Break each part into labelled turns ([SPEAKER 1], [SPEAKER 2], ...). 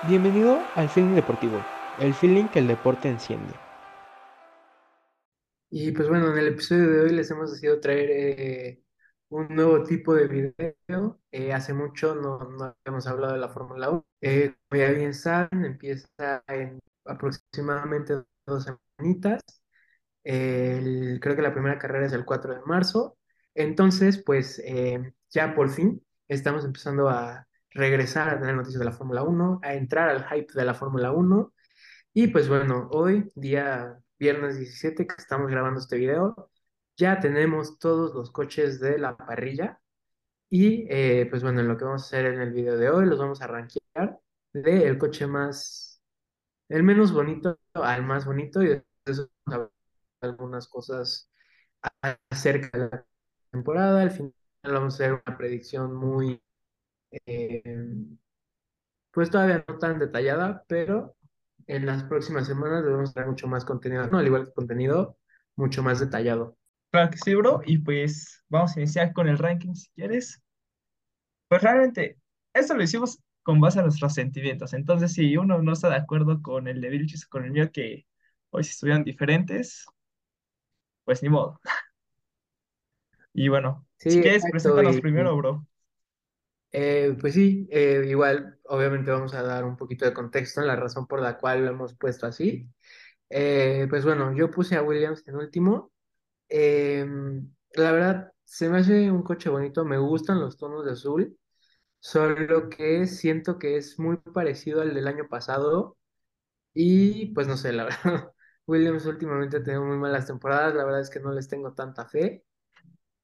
[SPEAKER 1] Bienvenido al Feeling Deportivo, el feeling que el deporte enciende.
[SPEAKER 2] Y pues bueno, en el episodio de hoy les hemos decidido traer eh, un nuevo tipo de video. Eh, hace mucho no, no habíamos hablado de la Fórmula 1. Eh, como ya bien saben, empieza en aproximadamente dos semanitas. El- creo que la primera carrera es el 4 de marzo. Entonces, pues eh, ya por fin estamos empezando a regresar a tener noticias de la Fórmula 1, a entrar al hype de la Fórmula 1. Y pues bueno, hoy, día viernes 17 que estamos grabando este video, ya tenemos todos los coches de la parrilla. Y eh, pues bueno, lo que vamos a hacer en el video de hoy, los vamos a rankear de el coche más, el menos bonito al más bonito y después vamos a ver algunas cosas acerca de la temporada. Al final vamos a hacer una predicción muy, eh, pues todavía no tan detallada, pero en las próximas semanas debemos traer mucho más contenido, ¿no? Al igual que contenido mucho más detallado.
[SPEAKER 3] Claro que sí, bro. Y pues vamos a iniciar con el ranking si quieres. Pues realmente, esto lo hicimos con base a nuestros sentimientos. Entonces, si uno no está de acuerdo con el de Vilchis o con el mío, que hoy si estuvieran diferentes, pues ni modo. Y bueno, si quieres, preséntanos
[SPEAKER 2] Y,
[SPEAKER 3] primero, bro.
[SPEAKER 2] Eh, pues sí, eh, igual, obviamente vamos a dar un poquito de contexto en la razón por la cual lo hemos puesto así. Eh, pues bueno, yo puse a Williams en último. Eh, la verdad, se me hace un coche bonito, me gustan los tonos de azul, solo que siento que es muy parecido al del año pasado y pues no sé, la verdad, Williams últimamente ha tenido muy malas temporadas, la verdad es que no les tengo tanta fe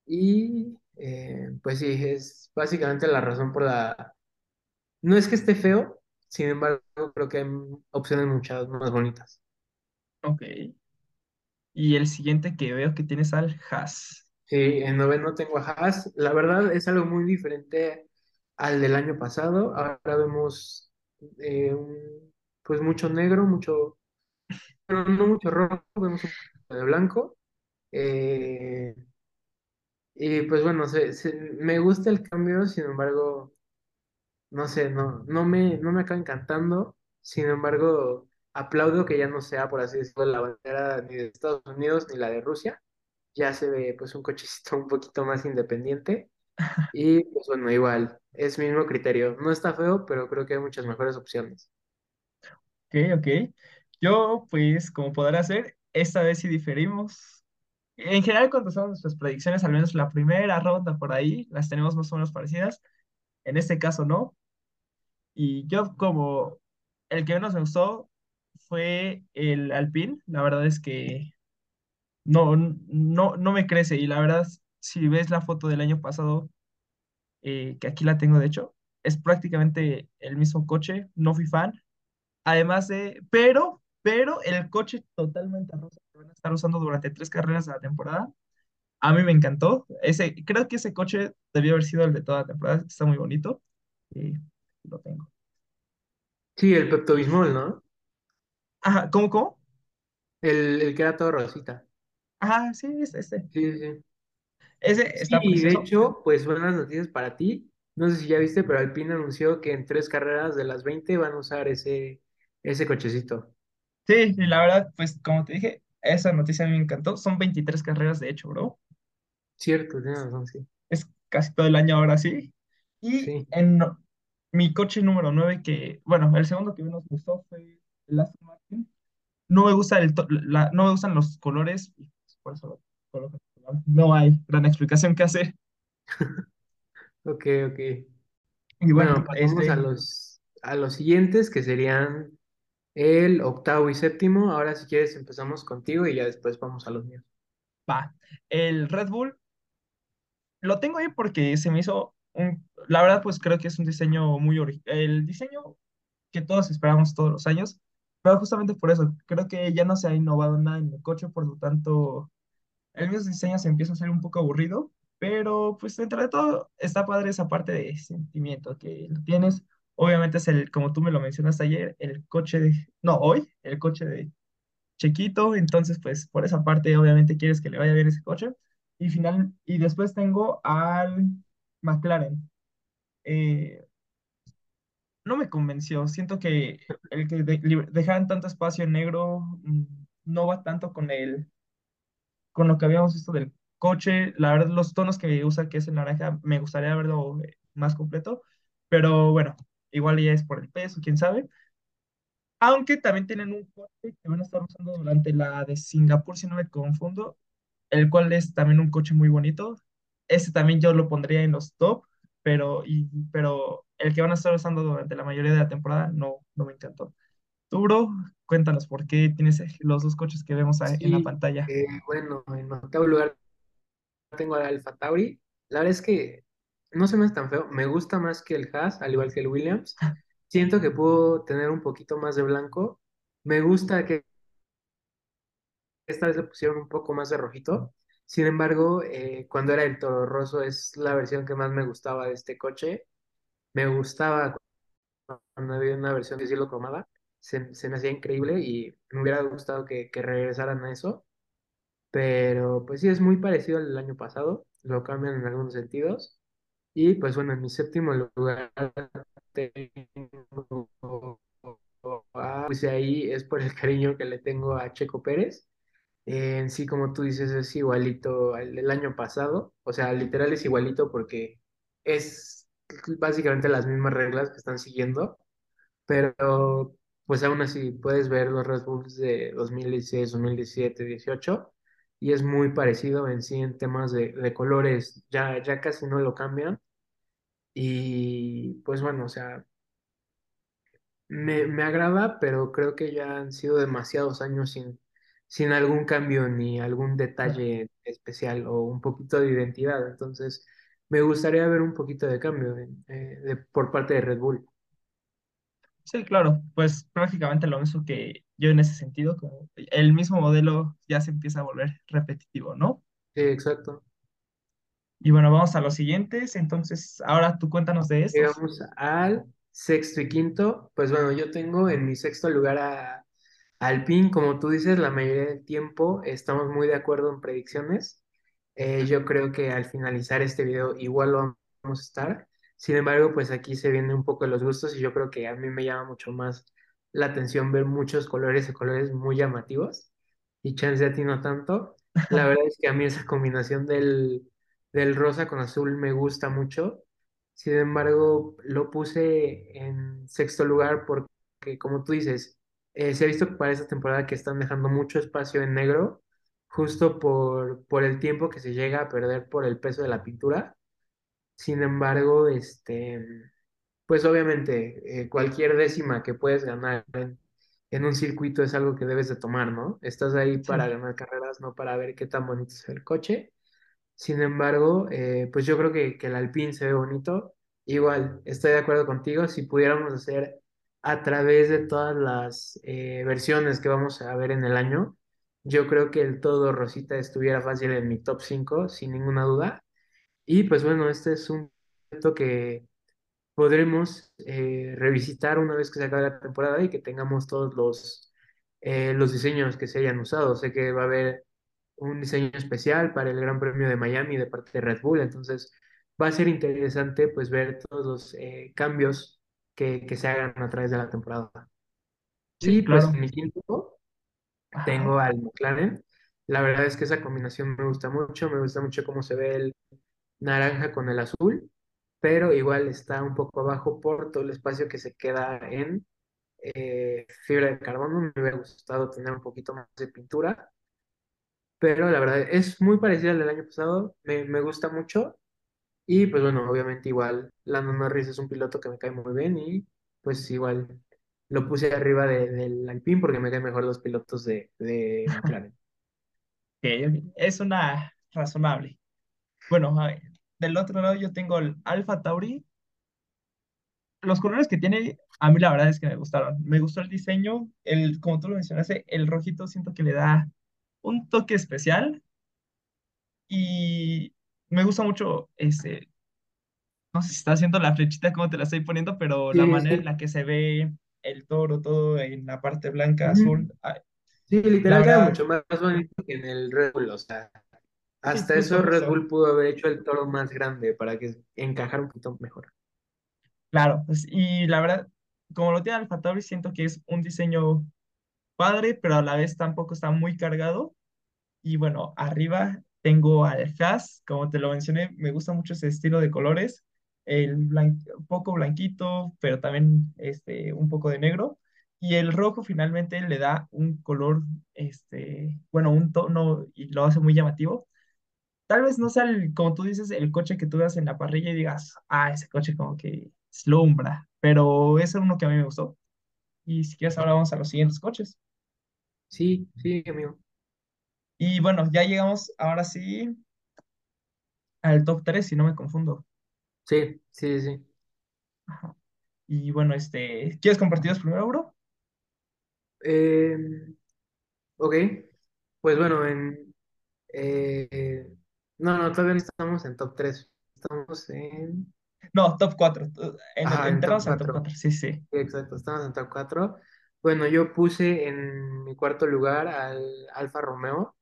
[SPEAKER 2] y eh, pues sí, es básicamente la razón por la... No es que esté feo, sin embargo, creo que hay opciones muchas más bonitas.
[SPEAKER 3] Ok. Y el siguiente que veo que tienes al Haas.
[SPEAKER 2] Sí, en noveno tengo a Haas. La verdad es algo muy diferente al del año pasado. Ahora vemos eh, pues mucho negro, mucho, no mucho rojo, vemos un poco de blanco. Eh, y pues bueno, se- me gusta el cambio, sin embargo, no sé, no, no me, no me acaba encantando. Sin embargo, aplaudo que ya no sea, por así decirlo, la bandera ni de Estados Unidos ni la de Rusia. Ya se ve pues un cochecito un poquito más independiente. Y pues bueno, igual, es mismo criterio. No está feo, pero creo que hay muchas mejores opciones.
[SPEAKER 3] Ok, ok. Yo, pues, como podrá ser, esta vez sí diferimos. En general, cuando hacemos nuestras predicciones, al menos la primera ronda por ahí, las tenemos más o menos parecidas. En este caso, no. Y yo como el que menos me gustó fue el Alpine. La verdad es que no, no, no me crece. Y la verdad, si ves la foto del año pasado, eh, que aquí la tengo de hecho, es prácticamente el mismo coche. No fui fan. Además de, pero, pero el coche totalmente rosa que van a estar usando durante tres carreras de la temporada, a mí me encantó. Ese, creo que ese coche debió haber sido el de toda la temporada. Está muy bonito. Y lo tengo.
[SPEAKER 2] Sí, el Pepto-Bismol, ¿no?
[SPEAKER 3] Ajá, ¿cómo, cómo?
[SPEAKER 2] El, el que era todo rosita.
[SPEAKER 3] Ajá, sí, es este.
[SPEAKER 2] Sí, sí, sí.
[SPEAKER 3] Ese
[SPEAKER 2] Sí,
[SPEAKER 3] está
[SPEAKER 2] y de
[SPEAKER 3] precioso.
[SPEAKER 2] hecho, pues buenas noticias para ti. No sé si ya viste, pero Alpine anunció que en tres carreras de las 20 van a usar ese, ese cochecito.
[SPEAKER 3] Sí, y la verdad, pues como te dije, esa noticia a mí me encantó. Son 23 carreras, de hecho, bro.
[SPEAKER 2] Cierto, tienes razón, sí.
[SPEAKER 3] Es casi todo el año ahora sí. Y
[SPEAKER 2] Sí.
[SPEAKER 3] en no- mi coche número 9 que, bueno, el segundo que menos gustó fue el Aston Martin. No me gusta el to- la- no me gustan los colores, y pues, por eso lo coloco en. No hay gran explicación que hacer.
[SPEAKER 2] Ok, ok.
[SPEAKER 3] Y bueno,
[SPEAKER 2] Bueno, pasamos a
[SPEAKER 3] este
[SPEAKER 2] los, a los siguientes, que serían el octavo y séptimo. Ahora, si quieres, empezamos contigo y ya después vamos a los míos.
[SPEAKER 3] va. El Red Bull Lo tengo ahí porque se me hizo un, la verdad, pues creo que es un diseño muy original, el diseño que todos esperamos todos los años, pero justamente por eso, creo que ya no se ha innovado nada en el coche, por lo tanto, el mismo diseño se empieza a hacer un poco aburrido, pero pues dentro de todo está padre esa parte de sentimiento que lo tienes. Obviamente es el, como tú me lo mencionaste ayer, el coche de, no, hoy, el coche de Chequito, entonces pues por esa parte obviamente quieres que le vaya bien ese coche. Y final, y después tengo al McLaren. Eh, no me convenció. Siento que el que de- tanto espacio en negro mm, no va tanto con el, con lo que habíamos visto del coche. La verdad, los tonos que usa, que es el naranja, me gustaría verlo eh, más completo. Pero bueno, igual ya es por el peso, quién sabe. Aunque también tienen un coche que van a estar usando durante la de Singapur, si no me confundo, el cual es también un coche muy bonito. Ese también yo lo pondría en los top, pero, y, pero el que van a estar usando durante la mayoría de la temporada no, no me encantó. Tú, bro, cuéntanos por qué tienes los dos coches que vemos ahí en la
[SPEAKER 2] Sí,
[SPEAKER 3] pantalla.
[SPEAKER 2] eh, bueno, en octavo lugar tengo al Alfa Tauri. La verdad es que no se me hace tan feo. Me gusta más que el Haas, al igual que el Williams. Siento que puedo tener un poquito más de blanco. Me gusta que esta vez le pusieron un poco más de rojito. Sin embargo, eh, cuando era el Toro Rosso es la versión que más me gustaba de este coche. Me gustaba cuando había una versión de cielo cromada. Se, me hacía increíble y me hubiera gustado que, regresaran a eso. Pero pues sí, es muy parecido al año pasado. Lo cambian en algunos sentidos. Y pues bueno, en mi séptimo lugar tengo pues ahí es por el cariño que le tengo a Checo Pérez. En sí, como tú dices, es igualito al del año pasado. O sea, literal es igualito porque es básicamente las mismas reglas que están siguiendo. Pero pues aún así puedes ver los Red Bulls de 2016, 2017, 18 y es muy parecido en sí en temas de, de colores. Ya, ya casi no lo cambian. Y pues bueno, o sea, me, me agrada, pero creo que ya han sido demasiados años sin, sin algún cambio ni algún detalle especial o un poquito de identidad. Entonces, me gustaría ver un poquito de cambio eh, de- por parte de Red Bull.
[SPEAKER 3] Sí, claro, pues prácticamente lo mismo que yo en ese sentido, como el mismo modelo ya se empieza a volver repetitivo, ¿no?
[SPEAKER 2] Sí, exacto.
[SPEAKER 3] Y bueno, vamos a los siguientes. Entonces, ahora tú cuéntanos de estos.
[SPEAKER 2] Llegamos al sexto y quinto. Pues bueno, yo tengo en mi sexto lugar a Alpine, como tú dices, la mayoría del tiempo estamos muy de acuerdo en predicciones. Eh, yo creo que al finalizar este video igual lo vamos a estar. Sin embargo, pues aquí se vienen un poco los gustos y yo creo que a mí me llama mucho más la atención ver muchos colores y colores muy llamativos. Y chance a ti no tanto. La verdad es que a mí esa combinación del, del rosa con azul me gusta mucho. Sin embargo, lo puse en sexto lugar porque, como tú dices, eh, se ha visto para esta temporada que están dejando mucho espacio en negro, justo por, por el tiempo que se llega a perder por el peso de la pintura. Sin embargo, este, pues obviamente eh, cualquier décima que puedes ganar en, en un circuito es algo que debes de tomar, ¿no? Estás ahí para
[SPEAKER 3] Sí,
[SPEAKER 2] ganar carreras, no para ver qué tan bonito es el coche. Sin embargo, eh, pues yo creo que, el Alpine se ve bonito. Igual, estoy de acuerdo contigo. Si pudiéramos hacer a través de todas las eh, versiones que vamos a ver en el año, yo creo que el todo Rosita estuviera fácil en mi top 5 sin ninguna duda. Y pues bueno, este es un reto que podremos eh, revisitar una vez que se acabe la temporada y que tengamos todos los, los diseños que se hayan usado. Sé que va a haber un diseño especial para el Gran Premio de Miami de parte de Red Bull, entonces va a ser interesante pues ver todos los eh, cambios que, que se hagan a través de la temporada.
[SPEAKER 3] sí,
[SPEAKER 2] Y pues
[SPEAKER 3] claro.
[SPEAKER 2] en mi quinto tengo al McLaren. La verdad es que esa combinación me gusta mucho, me gusta mucho cómo se ve el naranja con el azul, pero igual está un poco abajo por todo el espacio que se queda en eh, fibra de carbono. Me hubiera gustado tener un poquito más de pintura, pero la verdad es muy parecida al del año pasado, me, me gusta mucho y pues bueno, obviamente igual Lando Norris es un piloto que me cae muy bien y pues igual lo puse arriba de- del Alpine porque me caen mejor los pilotos de, de McLaren.
[SPEAKER 3] Ok, ok. Es una razonable. Bueno, del otro lado yo tengo el Alpha Tauri. Los colores que tiene, a mí la verdad es que me gustaron. Me gustó el diseño, el, como tú lo mencionaste, el rojito siento que le da un toque especial y me gusta mucho ese, no sé si está haciendo la flechita como te la estoy poniendo, pero la
[SPEAKER 2] Sí,
[SPEAKER 3] manera en la que se ve el toro todo en la parte blanca, azul, ay,
[SPEAKER 2] Sí, literal queda
[SPEAKER 3] verdad,
[SPEAKER 2] mucho más bonito que en el Red Bull, o sea, hasta eso Red. Bull pudo haber hecho el toro más grande para que encajara un poquito mejor.
[SPEAKER 3] Claro, pues, y la verdad, como lo tiene Alfa Tauri, siento que es un diseño padre, pero a la vez tampoco está muy cargado. Y bueno, arriba tengo al Haas, como te lo mencioné, me gusta mucho ese estilo de colores, el blan- poco blanquito, pero también este, un poco de negro. Y el rojo finalmente le da un color, este, bueno, un tono y lo hace muy llamativo. Tal vez no sea, el- como tú dices, el coche que tú veas en la parrilla y digas, ah, ese coche como que deslumbra, pero ese es uno que a mí me gustó. Y si quieres, ahora vamos a los siguientes coches.
[SPEAKER 2] Sí, sí, amigo.
[SPEAKER 3] Y bueno, ya llegamos ahora sí al top 3 si no me confundo.
[SPEAKER 2] Sí, sí, sí.
[SPEAKER 3] Ajá. Y bueno, este, ¿quieres compartirlos primero, bro?
[SPEAKER 2] Em, ok, pues bueno, en... eh, no, no, todavía no estamos en top 3. Estamos en...
[SPEAKER 3] No, top 4. En el,
[SPEAKER 2] Ajá, en top
[SPEAKER 3] entramos al top
[SPEAKER 2] 4.
[SPEAKER 3] 4. Sí, sí.
[SPEAKER 2] Sí, exacto, estamos en top 4. Bueno, yo puse en mi cuarto lugar al Alfa Romeo.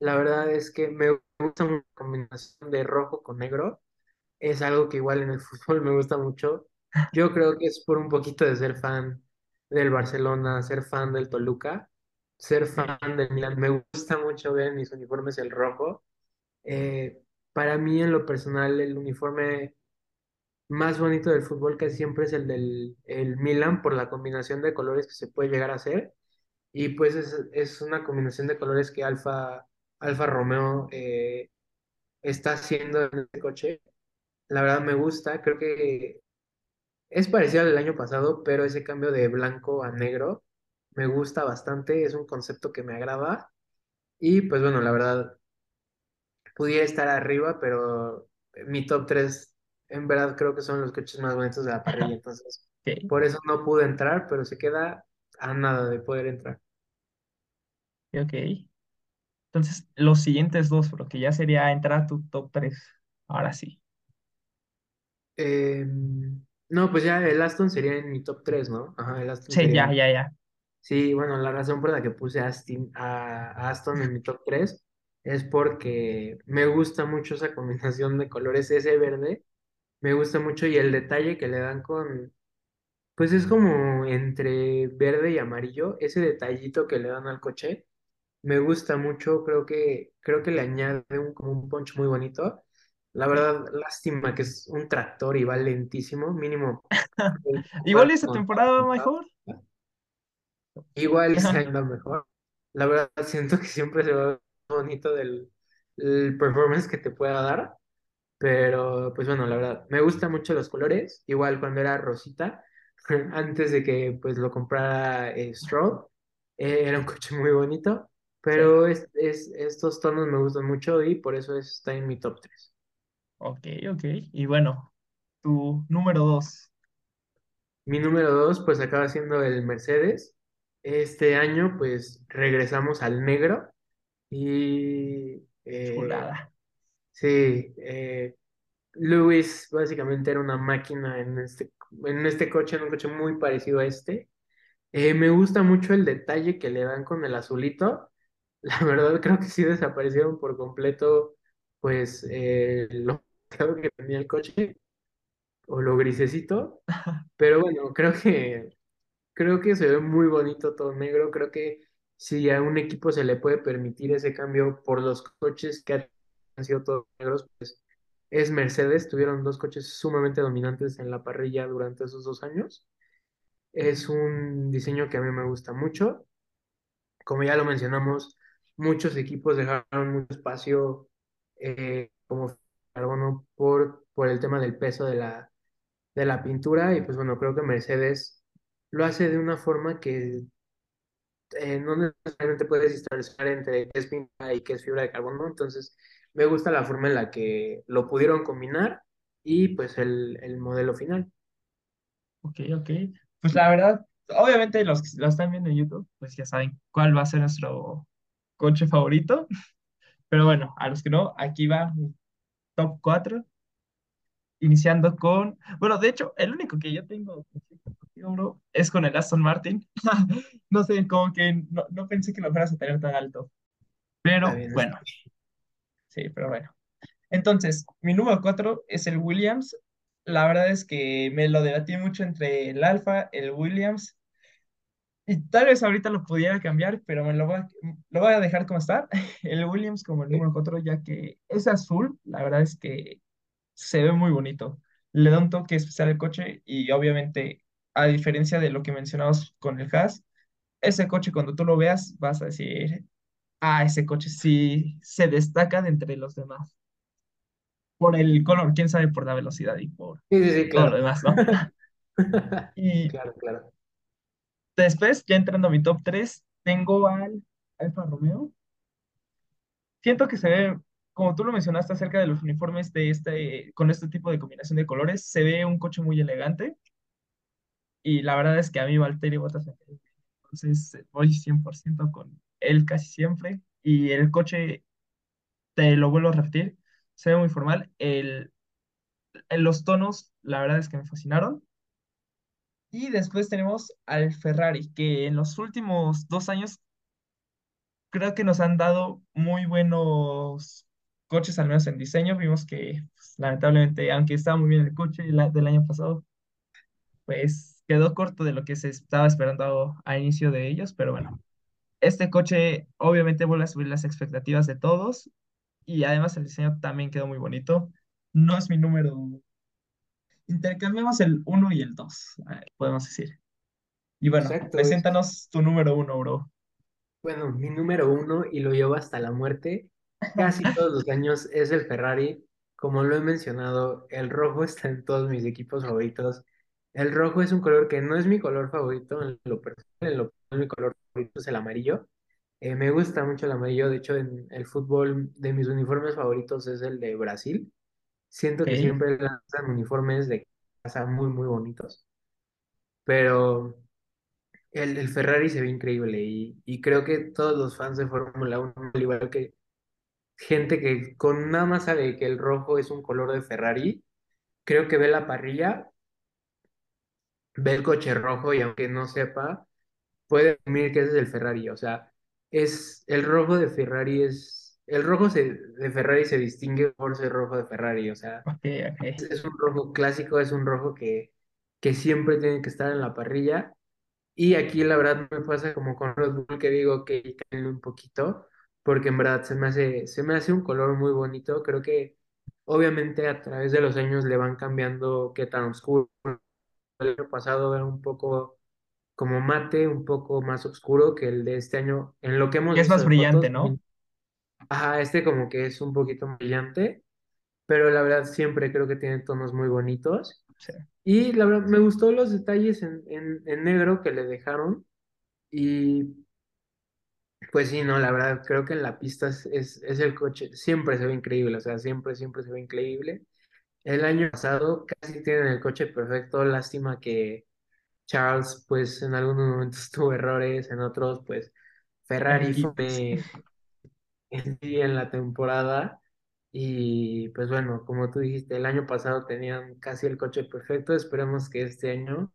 [SPEAKER 2] La verdad es que me gusta la combinación de rojo con negro. Es algo que igual en el fútbol me gusta mucho. Yo creo que es por un poquito de ser fan del Barcelona, ser fan del Toluca, ser fan del Milan. Me gusta mucho ver en mis uniformes el rojo. Eh, para mí, en lo personal, el uniforme más bonito del fútbol casi siempre es el del el Milan por la combinación de colores que se puede llegar a hacer. Y pues es, es una combinación de colores que Alfa, Alfa Romeo eh, está haciendo en este coche. La verdad me gusta, creo que es parecido al del año pasado, pero ese cambio de blanco a negro me gusta bastante, es un concepto que me agrada. Y pues bueno, la verdad, pudiera estar arriba, pero mi top 3 en verdad creo que son los coches más bonitos de la parrilla, entonces por eso no pude entrar, pero se queda a nada de poder entrar.
[SPEAKER 3] ok. Entonces, los siguientes dos, bro, que ya sería entrar a tu top 3. Ahora sí.
[SPEAKER 2] Eh, no, pues ya el Aston sería en mi top 3, ¿no? Ajá, el Aston
[SPEAKER 3] Sí,
[SPEAKER 2] sería
[SPEAKER 3] ya, ya, ya.
[SPEAKER 2] Sí, bueno, la razón por la que puse a Aston, a, a Aston en mi top 3 es porque me gusta mucho esa combinación de colores, ese verde, me gusta mucho y el detalle que le dan con, pues es como entre verde y amarillo, ese detallito que le dan al coche, me gusta mucho, creo que, creo que le añade un, como un punch muy bonito. La verdad, lástima que es un tractor y va lentísimo, mínimo.
[SPEAKER 3] Igual esta temporada mejor.
[SPEAKER 2] Igual se anda mejor. La verdad, siento que siempre se va bonito del el performance que te pueda dar. Pero, pues bueno, la verdad, me gustan mucho los colores. Igual cuando era Rosita, antes de que pues lo comprara eh, Stroll, eh, era un coche muy bonito.
[SPEAKER 3] Sí.
[SPEAKER 2] Pero es, es- estos tonos me gustan mucho y por eso está en mi top 3.
[SPEAKER 3] Ok, ok. Y bueno, tu número 2.
[SPEAKER 2] Mi número 2 pues acaba siendo el Mercedes. Este año, pues regresamos al negro y eh,
[SPEAKER 3] Chulada.
[SPEAKER 2] Sí, eh, Lewis básicamente era una máquina en este, en este coche, en un coche muy parecido a este. Eh, me gusta mucho el detalle que le dan con el azulito. La verdad creo que sí desaparecieron por completo, pues, eh, lo que tenía el coche o lo grisecito. Pero bueno, creo que, creo que se ve muy bonito todo negro. Creo que si a un equipo se le puede permitir ese cambio por los coches que han sido todos negros, pues es Mercedes. Tuvieron dos coches sumamente dominantes en la parrilla durante esos dos años. Es un diseño que a mí me gusta mucho. Como ya lo mencionamos, muchos equipos dejaron mucho espacio eh, como carbono por, por el tema del peso de la, de la pintura y pues bueno, creo que Mercedes lo hace de una forma que eh, no necesariamente puedes diferenciar entre qué es pintura y qué es fibra de carbono, entonces me gusta la forma en la que lo pudieron combinar y pues el, el modelo final.
[SPEAKER 3] Ok, ok. Pues la verdad, obviamente los que lo están viendo en YouTube, pues ya saben cuál va a ser nuestro coche favorito. Pero bueno, a los que no, aquí va mi top 4, iniciando con, bueno, de hecho, el único que yo tengo es con el Aston Martin. No sé, como que no, no pensé que lo fueras a tener tan alto. Pero
[SPEAKER 2] bien,
[SPEAKER 3] bueno, pero bueno. Entonces, mi número 4 es el Williams. la verdad es que me lo debatí mucho entre el Alfa, el Williams, y tal vez ahorita lo pudiera cambiar, pero me lo voy a, lo voy a dejar como está, el Williams como el número 4, ya que es azul, la verdad es que se ve muy bonito. Le da un toque especial al coche y obviamente, a diferencia de lo que mencionamos con el Haas, ese coche cuando tú lo veas vas a decir, ah, ese coche sí se destaca de entre los demás. Por el color, quién sabe, por la velocidad y por
[SPEAKER 2] Sí, sí, sí,
[SPEAKER 3] todo lo
[SPEAKER 2] claro.
[SPEAKER 3] demás, ¿no? Y
[SPEAKER 2] Claro, claro.
[SPEAKER 3] después, ya entrando a mi top 3 tengo al Alfa Romeo. Siento que se ve, como tú lo mencionaste acerca de los uniformes de este, con este tipo de combinación de colores, se ve un coche muy elegante y la verdad es que a mí Valtteri Bottas. Entonces voy 100% con él casi siempre y el coche, te lo vuelvo a repetir, se ve muy formal. El, los tonos, la verdad es que me fascinaron. Y después tenemos al Ferrari, que en los últimos dos años creo que nos han dado muy buenos coches, al menos en diseño. Vimos que, pues, lamentablemente, aunque estaba muy bien el coche del año pasado, pues quedó corto de lo que se estaba esperando a inicio de ellos. Pero bueno, este coche obviamente vuelve a subir las expectativas de todos y además el diseño también quedó muy bonito. No es mi número. Intercambiamos el uno y el 2, podemos decir. Y bueno,
[SPEAKER 2] Exacto. es-
[SPEAKER 3] preséntanos tu número uno, bro.
[SPEAKER 2] Bueno, mi número uno, y lo llevo hasta la muerte, casi todos los años es el Ferrari. Como lo he mencionado, el rojo está en todos mis equipos favoritos. El rojo es un color que no es mi color favorito en lo personal, en lo personal, mi color favorito es el amarillo. Eh, me gusta mucho el amarillo, de hecho en el fútbol de mis uniformes favoritos es el de Brasil. Siento que siempre lanzan uniformes de casa muy, muy bonitos, pero... El, el Ferrari se ve increíble y, y creo que todos los fans de Fórmula 1, al igual que gente que con nada más sabe que el rojo es un color de Ferrari, creo que ve la parrilla, ve el coche rojo y aunque no sepa, puede asumir que ese es el Ferrari. O sea, es el rojo de Ferrari es, el rojo se- de Ferrari se distingue por ser rojo de Ferrari. O sea, es un rojo clásico, es un rojo que, que siempre tiene que estar en la parrilla. Y aquí la verdad me pasa como con Red Bull que digo que cambie un poquito, porque en verdad se me hace, se me hace un color muy bonito. Creo que obviamente a través de los años le van cambiando qué tan oscuro. El año pasado era un poco como mate, un poco más oscuro que el de este año. En lo que hemos
[SPEAKER 3] Y es más brillante,
[SPEAKER 2] fotos,
[SPEAKER 3] ¿no?
[SPEAKER 2] ajá, este como que es un poquito brillante, pero la verdad siempre creo que tiene tonos muy bonitos.
[SPEAKER 3] Sí.
[SPEAKER 2] Y la verdad me gustó los detalles en, en, en negro que le dejaron. Y pues sí, no, la verdad, creo que en la pista es, es, es el coche, siempre se ve increíble, o sea, siempre, siempre se ve increíble. El año pasado casi tienen el coche perfecto, lástima que Charles, pues en algunos momentos tuvo errores, en otros, pues Ferrari fue en en la temporada. Y pues bueno, como tú dijiste, el año pasado tenían casi el coche perfecto, esperemos que este año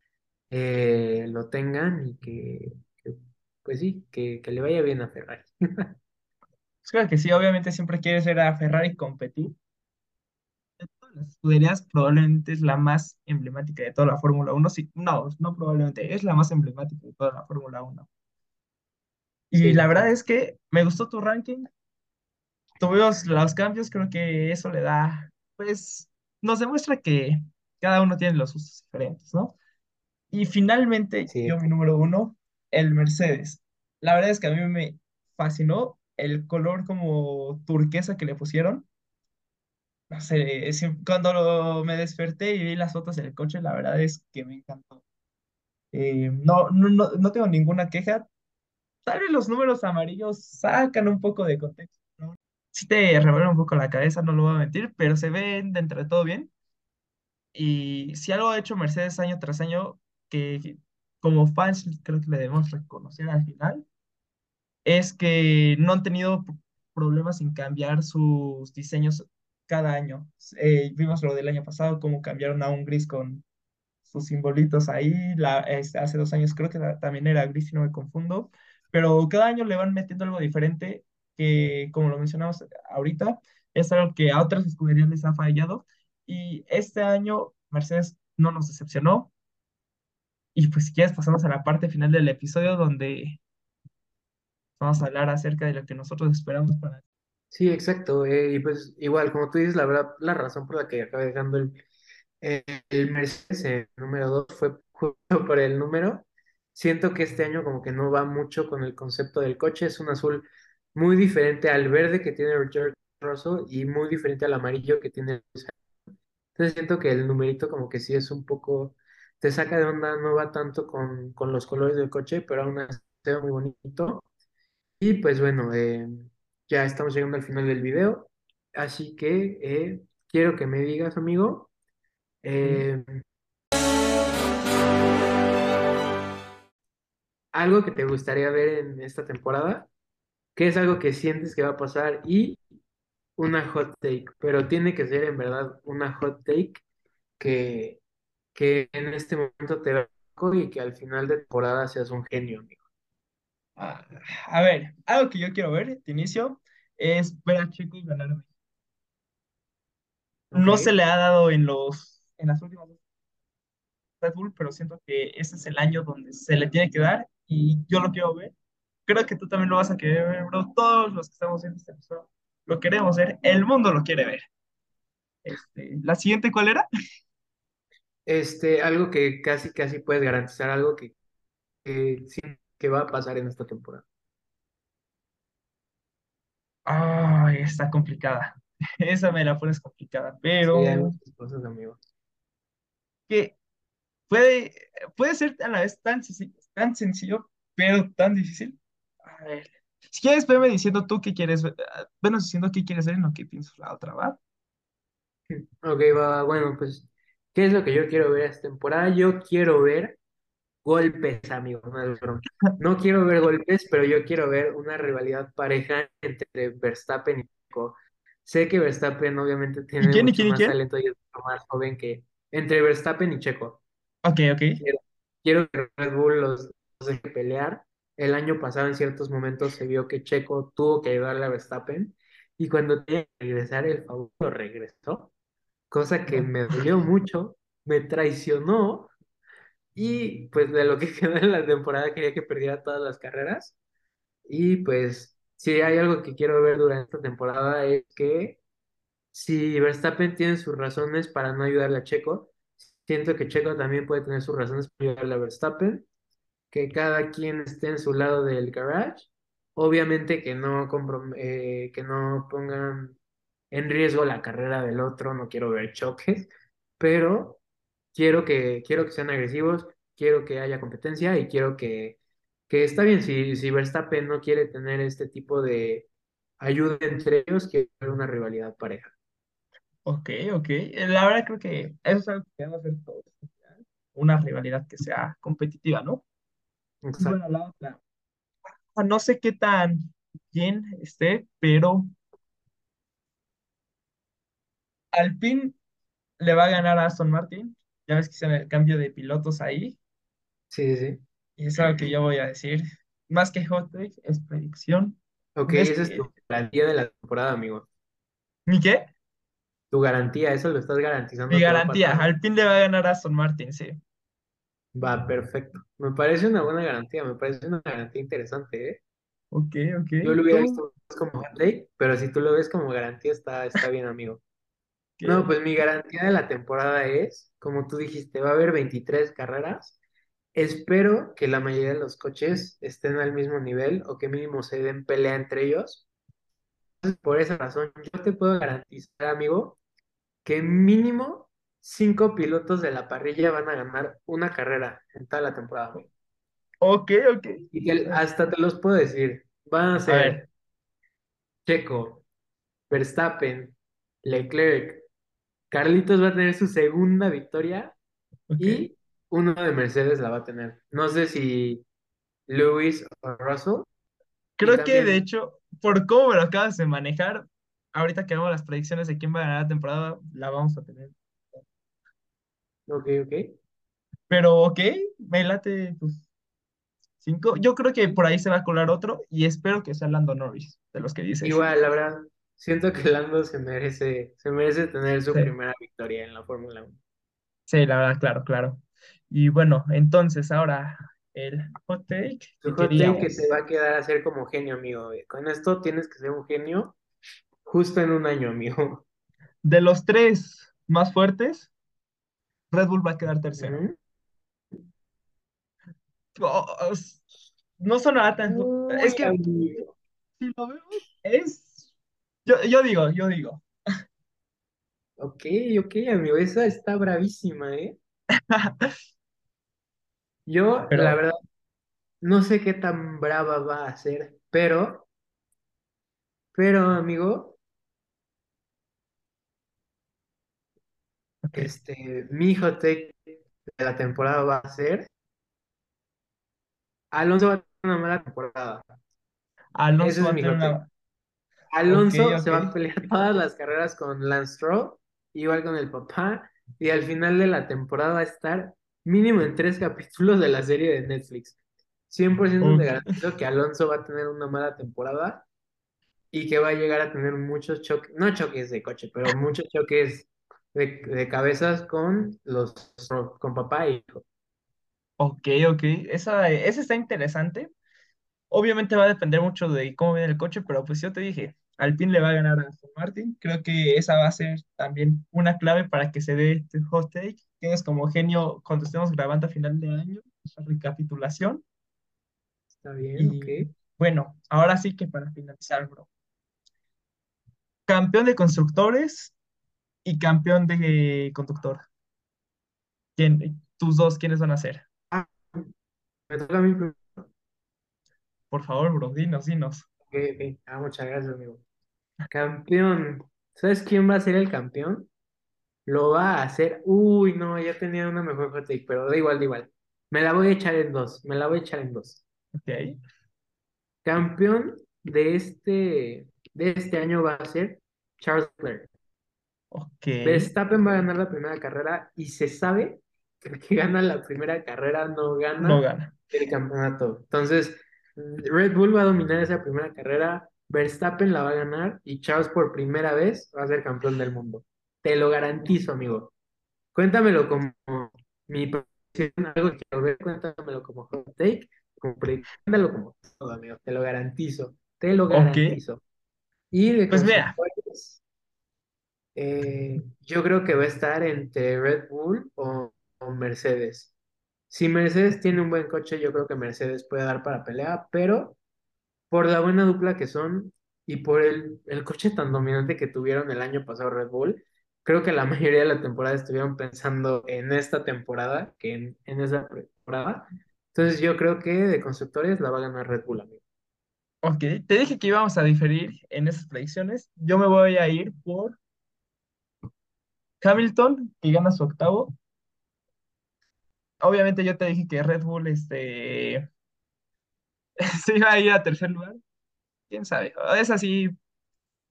[SPEAKER 2] eh, lo tengan y que, que, pues sí, que, que le vaya bien a Ferrari.
[SPEAKER 3] Pues claro que sí, obviamente siempre quieres ver a Ferrari competir. Las escuderías, probablemente es la más emblemática de toda la Fórmula Uno. Sí, no, no probablemente, es la más emblemática de toda la Fórmula Uno. Y
[SPEAKER 2] Sí,
[SPEAKER 3] la verdad es que me gustó tu ranking. Tuvimos los cambios, creo que eso le da, pues, nos demuestra que cada uno tiene los gustos diferentes, ¿no? Y finalmente,
[SPEAKER 2] Sí,
[SPEAKER 3] yo mi número uno, el Mercedes. La verdad es que a mí me fascinó el color como turquesa que le pusieron. Cuando lo- me desperté y vi las fotos del coche, la verdad es que me encantó. Eh, no, no, no, no tengo ninguna queja. Tal vez los números amarillos sacan un poco de contexto, ¿no? Sí te revuelve un poco la cabeza, no lo voy a mentir, pero se ven de entre todo bien. Y si algo ha hecho Mercedes año tras año, que como fans creo que le debemos reconocer al final, es que no han tenido problemas en cambiar sus diseños cada año. Eh, vimos lo del año pasado, cómo cambiaron a un gris con sus simbolitos ahí. Este, hace dos años creo que ta- también era gris, si no me confundo. Pero cada año le van metiendo algo diferente que, como lo mencionamos ahorita, es algo que a otras escuderías les ha fallado. Y este año Mercedes no nos decepcionó. Y pues si quieres pasamos a la parte final del episodio donde vamos a hablar acerca de lo que nosotros esperamos para...
[SPEAKER 2] Sí, exacto. eh, y pues igual, como tú dices, la verdad, la razón por la que acabé dejando el, eh, el Mercedes número 2 fue justo por el número. Siento que este año como que no va mucho con el concepto del coche. Es un azul muy diferente al verde que tiene George Russell y muy diferente al amarillo que tiene Lewis Entonces siento que el numerito como que sí es un poco, te saca de onda, no va tanto con, con los colores del coche, pero aún así se ve muy bonito. Y pues bueno, eh, ya estamos llegando al final del video, así que eh, quiero que me digas, amigo, eh, algo que te gustaría ver en esta temporada, qué es algo que sientes que va a pasar y una hot take, pero tiene que ser en verdad una hot take que, que en este momento te va y que al final de temporada seas un genio, amigo.
[SPEAKER 3] Ah, a ver, algo que yo quiero ver de inicio es ver a Checo ganar. No se
[SPEAKER 2] ¿Ok?
[SPEAKER 3] le ha dado en los en las últimas dos Red Bull, pero siento que ese es el año donde se le tiene que dar y yo lo quiero ver. Creo que tú también lo vas a querer ver, bro. Todos los que estamos viendo este episodio lo queremos ver. El mundo lo quiere ver. Este, ¿la siguiente cuál era?
[SPEAKER 2] Este, algo que casi, casi puedes garantizar, algo que, que, sí que va a pasar en esta temporada.
[SPEAKER 3] Ay, está complicada. Esa me la pones complicada,
[SPEAKER 2] Sí, hay
[SPEAKER 3] pero
[SPEAKER 2] muchas cosas, amigo.
[SPEAKER 3] que puede, puede ser a la vez tan sencillo, tan sencillo, pero tan difícil. A ver, si quieres, veme diciendo tú qué quieres ver, ah, venos diciendo qué quieres ver en lo que piensas la otra, ¿va?
[SPEAKER 2] Ok, va, bueno, pues, ¿qué es lo que yo quiero ver esta temporada? Yo quiero ver golpes, amigo, no quiero ver golpes, pero yo quiero ver una rivalidad pareja entre Verstappen y Checo. Sé que Verstappen obviamente
[SPEAKER 3] ¿Y
[SPEAKER 2] tiene
[SPEAKER 3] quién,
[SPEAKER 2] mucho
[SPEAKER 3] quién,
[SPEAKER 2] más
[SPEAKER 3] quién?
[SPEAKER 2] talento y es mucho más joven que entre Verstappen y Checo.
[SPEAKER 3] Ok, ok.
[SPEAKER 2] Quiero, quiero que Red Bull los, los deje pelear. El año pasado en ciertos momentos se vio que Checo tuvo que ayudarle a Verstappen y cuando tenía que regresar el favor regresó, cosa que me dolió mucho, me traicionó y pues de lo que quedó en la temporada quería que perdiera todas las carreras y pues si hay algo que quiero ver durante esta temporada es que si Verstappen tiene sus razones para no ayudarle a Checo, siento que Checo también puede tener sus razones para ayudarle a Verstappen, que cada quien esté en su lado del garage. Obviamente que no, eh, que no pongan en riesgo la carrera del otro, no quiero ver choques, pero quiero que, quiero que sean agresivos, quiero que haya competencia y quiero que, que está bien, si, si Verstappen no quiere tener este tipo de ayuda entre ellos, quiero ver una rivalidad pareja.
[SPEAKER 3] Ok, ok. Eh, La verdad creo que eso es algo que queremos hacer todos. Una rivalidad que sea competitiva, ¿no?
[SPEAKER 2] Exacto.
[SPEAKER 3] bueno, la otra. ah, No sé qué tan bien esté, pero Alpine le va a ganar a Aston Martin. Ya ves que hicieron el cambio de pilotos ahí.
[SPEAKER 2] Sí, sí, sí.
[SPEAKER 3] Y es algo que yo voy a decir. Más que hot take, es predicción.
[SPEAKER 2] Ok,
[SPEAKER 3] ¿Ves
[SPEAKER 2] esa es tu garantía de la temporada, amigo.
[SPEAKER 3] ¿Mi qué?
[SPEAKER 2] Tu garantía, eso lo estás
[SPEAKER 3] Mi
[SPEAKER 2] garantizando a
[SPEAKER 3] garantía.
[SPEAKER 2] pasar.
[SPEAKER 3] Alpine le va a ganar a Aston Martin, sí.
[SPEAKER 2] Va, perfecto. Me parece una buena garantía, me parece una garantía interesante, ¿eh?
[SPEAKER 3] Ok, ok.
[SPEAKER 2] Yo lo hubiera
[SPEAKER 3] ¿Tú?
[SPEAKER 2] visto más como hot take, pero si tú lo ves como garantía, está, está bien, amigo. No, pues mi garantía de la temporada es, como tú dijiste, va a haber 23 carreras. Espero que la mayoría de los coches estén al mismo nivel o que mínimo se den pelea entre ellos. Por esa razón, yo te puedo garantizar, amigo, que mínimo cinco pilotos de la parrilla van a ganar una carrera en toda la temporada. amigo.
[SPEAKER 3] Ok, ok.
[SPEAKER 2] Y que hasta te los puedo decir, van a ser Checo, Verstappen, Leclerc, Carlitos va a tener su segunda victoria y uno de Mercedes la va a tener. No sé si Lewis o Russell.
[SPEAKER 3] Creo que de hecho, por cómo me lo acabas de manejar, ahorita que hagamos las predicciones de quién va a ganar la temporada, la vamos a tener.
[SPEAKER 2] ok, ok.
[SPEAKER 3] Pero ok, me late tus cinco. Yo creo que por ahí se va a colar otro y espero que sea Lando Norris, de los que dices.
[SPEAKER 2] Igual, la verdad, siento que Lando se merece, se merece tener su
[SPEAKER 3] Sí.
[SPEAKER 2] primera victoria en la Fórmula 1.
[SPEAKER 3] Sí, la verdad, claro, claro. Y bueno, entonces ahora el hot take
[SPEAKER 2] Tu hot take que te va a quedar a ser como genio, amigo. Con esto tienes que ser un genio justo en un año, amigo.
[SPEAKER 3] De los tres más fuertes, Red Bull va a quedar tercero. Oh, es- no sonará.
[SPEAKER 2] Uy,
[SPEAKER 3] Es que
[SPEAKER 2] amigo.
[SPEAKER 3] si lo vemos, es. Yo, yo digo, yo digo.
[SPEAKER 2] Ok, ok, amigo. Esa está bravísima, ¿eh? Yo, la verdad, no sé qué tan brava va a ser, pero, pero, amigo,
[SPEAKER 3] ok.
[SPEAKER 2] este, mi hot take de la temporada va a ser, Alonso va a tener una mala temporada. Ese
[SPEAKER 3] Alonso
[SPEAKER 2] es
[SPEAKER 3] va a
[SPEAKER 2] mi
[SPEAKER 3] tener
[SPEAKER 2] hot take.
[SPEAKER 3] una.
[SPEAKER 2] Alonso se va a pelear todas las carreras con Lance Stroll, igual con el papá, y al final de la temporada va a estar mínimo en tres capítulos de la serie de Netflix. 100% te garantizo que Alonso va a tener una mala temporada y que va a llegar a tener muchos choques, no choques de coche, pero muchos choques de, de cabezas con los con papá e hijo.
[SPEAKER 3] ok, ok. Esa, esa está interesante. Obviamente va a depender mucho de cómo viene el coche, pero pues yo te dije, Alpine le va a ganar a Aston Martin. Creo que esa va a ser también una clave para que se dé este hot take. Tienes como genio cuando estemos grabando a final de año, esa recapitulación.
[SPEAKER 2] Está bien, ok.
[SPEAKER 3] Bueno, ahora sí que para finalizar, bro. Campeón de constructores y campeón de conductor. ¿Quién, tus dos, quiénes van a ser?
[SPEAKER 2] Ah, me toca a mí.
[SPEAKER 3] Por favor, bro, dinos, dinos.
[SPEAKER 2] Ah, muchas gracias, amigo. Campeón. ¿Sabes quién va a ser el campeón? Lo va a hacer. Uy, no, ya tenía una mejor hot take, pero da igual, da igual. Me la voy a echar en dos. Me la voy a echar en dos.
[SPEAKER 3] Ok,
[SPEAKER 2] Campeón de este, de este año va a ser Charles Leclerc.
[SPEAKER 3] ok.
[SPEAKER 2] Verstappen va a ganar la primera carrera y se sabe que el que gana la primera carrera no gana. el campeonato. Entonces, Red Bull va a dominar esa primera carrera, Verstappen la va a ganar y Charles por primera vez va a ser campeón del mundo. Te lo garantizo, amigo. Cuéntamelo como mi algo que quiero ver, cuéntamelo como hot take, como cuéntamelo como todo, amigo. Te lo garantizo, te lo garantizo. Y de
[SPEAKER 3] pues mira.
[SPEAKER 2] Eh, yo creo que va a estar entre Red Bull o, o Mercedes. Si Mercedes tiene un buen coche, yo creo que Mercedes puede dar para pelea, pero por la buena dupla que son y por el, el coche tan dominante que tuvieron el año pasado Red Bull, creo que la mayoría de la temporada estuvieron pensando en esta temporada que en, en esa temporada. Entonces yo creo que de constructores la va a ganar Red Bull, amigo.
[SPEAKER 3] ok, te dije que íbamos a diferir en esas predicciones. Yo me voy a ir por Hamilton, que gana su octavo. Obviamente yo te dije que Red Bull este, se iba a ir a tercer lugar. ¿Quién sabe? Esa sí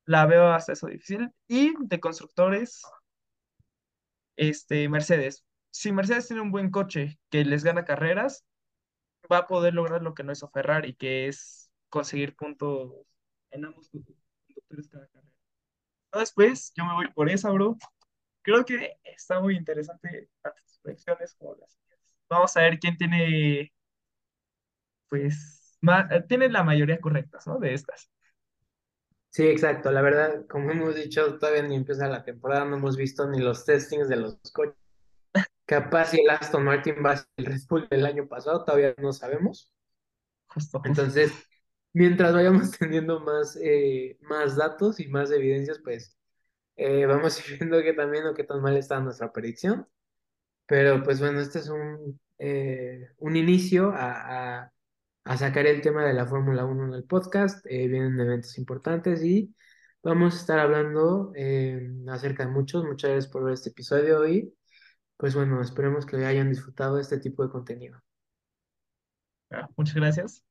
[SPEAKER 3] la veo hasta eso difícil. Y de constructores, este, Mercedes. Si Mercedes tiene un buen coche que les gana carreras, va a poder lograr lo que no hizo Ferrari, que es conseguir puntos en ambos conductores cada carrera. Después, yo me voy por esa, bro. Creo que está muy interesante tanto tus predicciones como las. Vamos a ver quién tiene, pues, ma- eh, tiene la mayoría correctas, ¿no? De estas.
[SPEAKER 2] Sí, exacto. La verdad, como hemos dicho, todavía ni empieza la temporada, no hemos visto ni los testings de los coches. Capaz si el Aston Martin va a ser el Red Bull del año pasado, todavía no sabemos.
[SPEAKER 3] Justo.
[SPEAKER 2] Entonces, mientras vayamos teniendo más, eh, más datos y más evidencias, pues eh, vamos a ir viendo qué también o qué tan mal está nuestra predicción. Pero pues bueno, este es un, eh, un inicio a, a- a sacar el tema de la Fórmula Uno en el podcast. Eh, vienen eventos importantes y vamos a estar hablando eh, acerca de muchos. Muchas gracias por ver este episodio y pues bueno, esperemos que hayan disfrutado este tipo de contenido.
[SPEAKER 3] Ah, muchas gracias.